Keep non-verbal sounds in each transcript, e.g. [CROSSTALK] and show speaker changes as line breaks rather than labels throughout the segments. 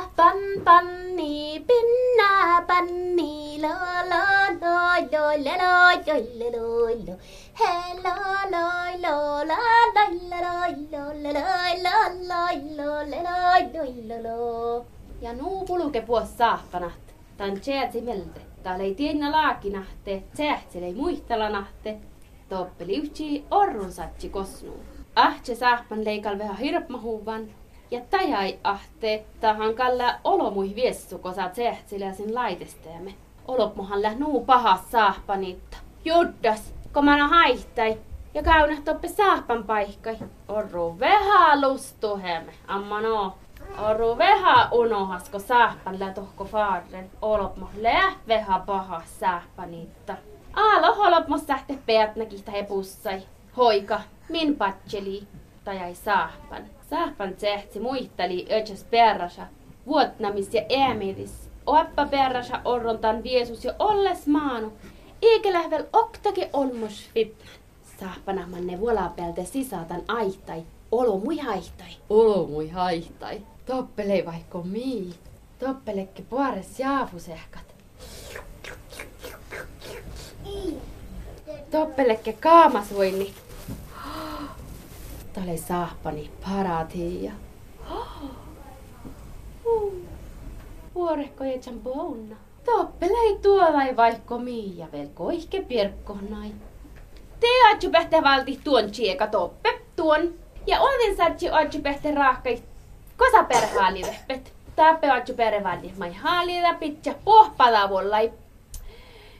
sahpan panni pinna panni lo lo lo lo lo lo lo lo lo he lo lo lo la la la lo lo lo lo lo lo lo lo ja nuu puluke puos saahpanat. Tän tjätsi melte. Täällä ei tiennä laakinahte, tsähtsel ei muistalanahte. Toppeli yhtsi orrun satsi kosnuu. Ahtse saahpan leikal vähän ja tajai ahte tahan kalla olomui viessu, kun sä sen laitesteemme. Olopmohan läh nuu paha saahpanitta. Juddas, kun mä haihtai, ja käynä toppe saahpan paikkai. Orru veha lustuhemme, amma no. Orru veha unohas, kun saahpan lä tohko faarren. Olopmo läh veha paha saahpanitta. Aalo holopmo sähte peät näkistä he pussai. Hoika, min patseli, tajai saahpan. Sahpan tsehti muisteli ötsäs perrasa, vuotnamis ja äämiris. Oppa perrasa orrontan viesus jo olles maanu, eikä lähvel oktake olmus fitnän. Sahpana ne vuolapelte sisatan aihtai, olo mui haihtai.
Olo mui haihtai. Toppele vaikko mii. Toppelekke puores jaafusehkat. Toppelekke kaamasuinni. Tale saapani paratia.
Vuorehko ei [GASPS] bouna. Toppelei tuolla vaikko miia velko ihke pirkkonai. Te atju pähte valti tuon chieka toppe tuon. Ja olin satsi atju pähte raakkai kosa perhaalivehpet. Tappe atju perhaalivehpet. Mai haalilla pitkä pohpalavollai.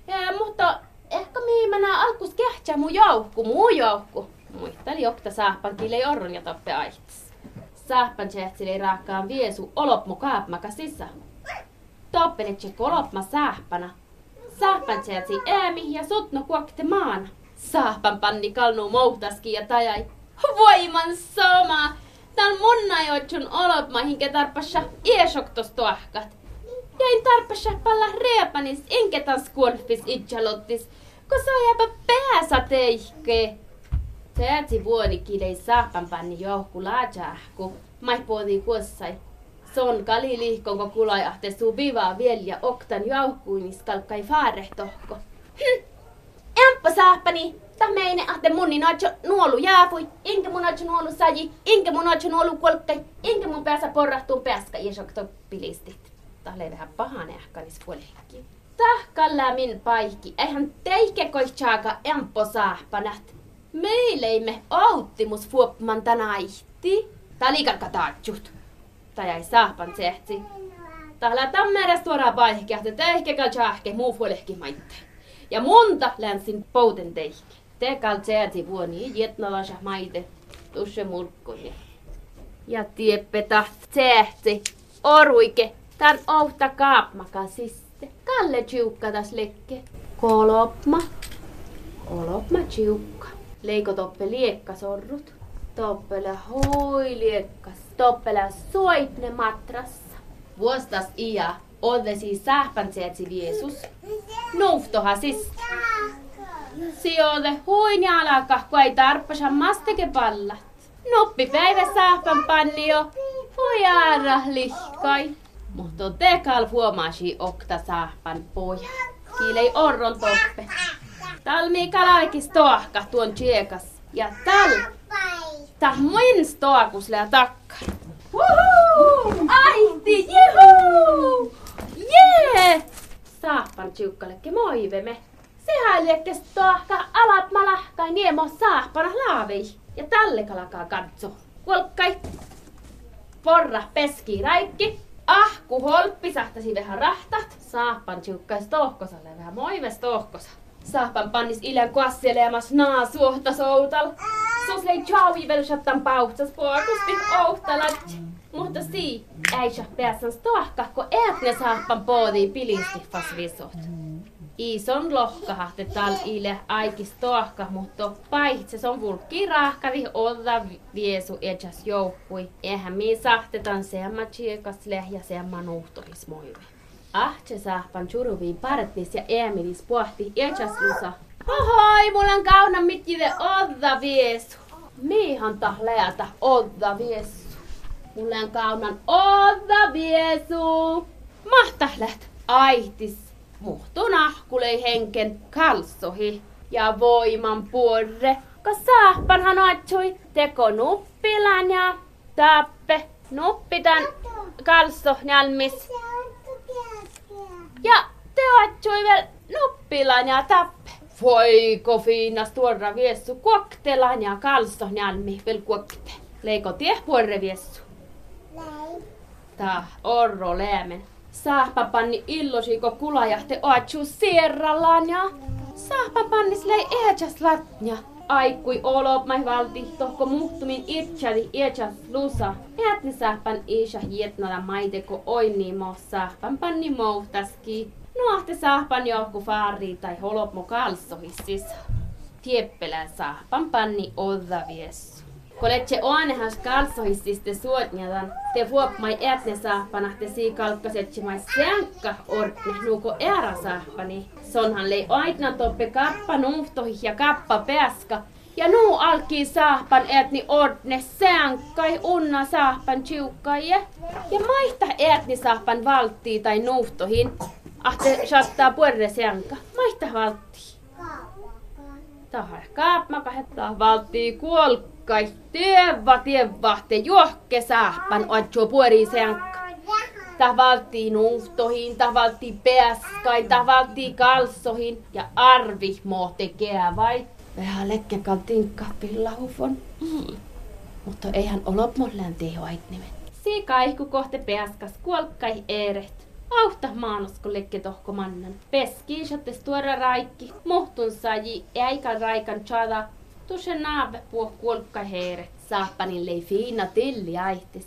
Ja, mutta ehkä miimänä alkus kähtsä mun joukku, muu joukku. Muisteli jokta saahpan kile orron ja toppe aihtis. Saahpan tsehtsili raakkaan viesu olopmu kaapmaka sisä. Toppelitse kolopma saahpana. Saahpan tsehtsi äämi ja sutno kuokte maana. Saahpan panni kalnu mouhtaski ja tajai. Voiman soma! Tän munna joitsun olopma hinke tarpassa iesoktos tuahkat. Jäin tarpassa palla reepanis enkä taas kuolfis itjalottis, kun saa pääsä teihke. Täti vuoni kidei saapan panni laajahku, mai puoli kuossai. Son kali liihkonko kulajahte subivaa vielä ja oktan jouhkuinis kalkkai faarehtohko. Hm. Emppa saapani, ta meine ahte munni nocho nuolu jaapui, inkä mun nocho nuolu saji, inkä mun nocho nuolu kolkkai, inkä mun päässä porrahtuu pääskä iesokto pilistit. Tahle vähän pahan ehkanis puolekki. Tahkalla min paikki, eihän teike koihtsaaga emppo saahpanat. Meileimme auttimus fuopman tänäihti. Talikalka taatjut. Tai ei saapan tsehti. Tällä tammeres tuoda vaihkeahte tehke kaltsahke muu fuolehki maitte. Ja monta länsin pouten tehke. Te kaltseäti vuoni jetnalasa maite. Tusse murkkuni. Ja tieppeta tehti Oruike. Tän ohta kaapmaka siste. Kalle tsiukka tas lekke. Kolopma. Kolopma tsiukka. Leiko toppe liekkasorrut. Toppele hoi liekkas. Toppele soitne matrassa. Vuostas ia odvesi sähpäntsietsi viesus. Nuuftoha siis. Sijoite huin ja alaka, kun ei tarppasa masteke pallat. Noppi päivä sähpän panni jo. Voi aara lihkai. Mutta tekal huomasi okta sähpän poja. Kiilei orron toppe. Talmi kalaikis tohka tuon tjekas. Ja tal. Ta muin stoakus lää takka. Aihti, juhu! Jee! Saappan tjukkalekke moiveme. Sehän liekkes tohka alat malahkai niemo saappana laavei. Ja tälle kalakaa katso. Kuolkkai. Porra peski raikki. Ahku holppi sahtasi vähän rahtat. Saappan tjukkais tohkosalle vähän moives tohkosa. Saapan pannis ilän kuasselemas naa suohta soutal. Sos lei chauvi velushattan pauhtsas puakusti ouhtalat. Mutta si, äisä pääsän stohka, kun ätne saapan poodi pilisti fas visot. Ison lohkahahte tal ile aikis tohka, mutta paitse on vulkki rahkavi olla viesu ejas joukkui. Eihän mi sahtetan seamma tsiekas lehjä seamma nuhtohis moive. Ahtse sahpan churuviin partnis ja Emilis pohti lusa. Ohoi, mulla on kauna mitjille odda viesu. Miihan tahleata odda viesu. Mulle on kaunan olla viesu. Mahtahlet aitis. Muhtu nahkulei henken kalsohi ja voiman puorre. Ka saappanhan atsui teko nuppilan ja tappe nuppitan kalso nälmis. Ja te atsui vel nuppilan ja tappe. Voiko fiinas tuorra viessu kuoktelan ja kalso nälmi vel kuokte. Leiko tie puorre viessu. Ta orro läämen. Saapa panni illosiko kulajahte oatsu sierrallaan ja saapa pannis lei eäkäs latnia. Aikkui olo mai valti tohko muhtumin itsäli eäkäs lusa. Eätni saapan isä hietnala maiteko oinni mo saapan panni mouhtaski. Nuahte saapan johku faari tai holopmo kalsohissis. Tieppelän saapan panni odda viessu. Koletse oanehas kalsohissiste suotnjadan, te vuopmai ätne saapana te sii kalkkasetsimai seankka ortne nuuko ära saapani. Sonhan lei aitna toppe kappa nuhtohi ja kappa peaska. Ja nuu alkii saappan ätni ortne seankkai unna saappan chiukkaie. Ja maihta ätni saappan valttii tai nuhtohin. Ahte sattaa puerre seankka. Maihta valttii. Taha kaapma kahettaa valttii kuolkka kai tieva tieva te juokke sähpän otjo puori seankka. Tavaltiin nuhtohin, tavaltiin peaskai, tavaltiin kalsohin ja arvi tekee vai. Vähän lekke kaltinkka pillahufon. Mm. Mutta eihän olop mollään teho nimen. Si kaikku kohte peaskas kuolkkai eeret. Auhta maanosko lekke tohko mannan. Peski sattes tuora raikki. Muhtun saaji äikan raikan chada Tuossa naave puo kuolkka heere. Saappanin lei fiina tilli aihtis.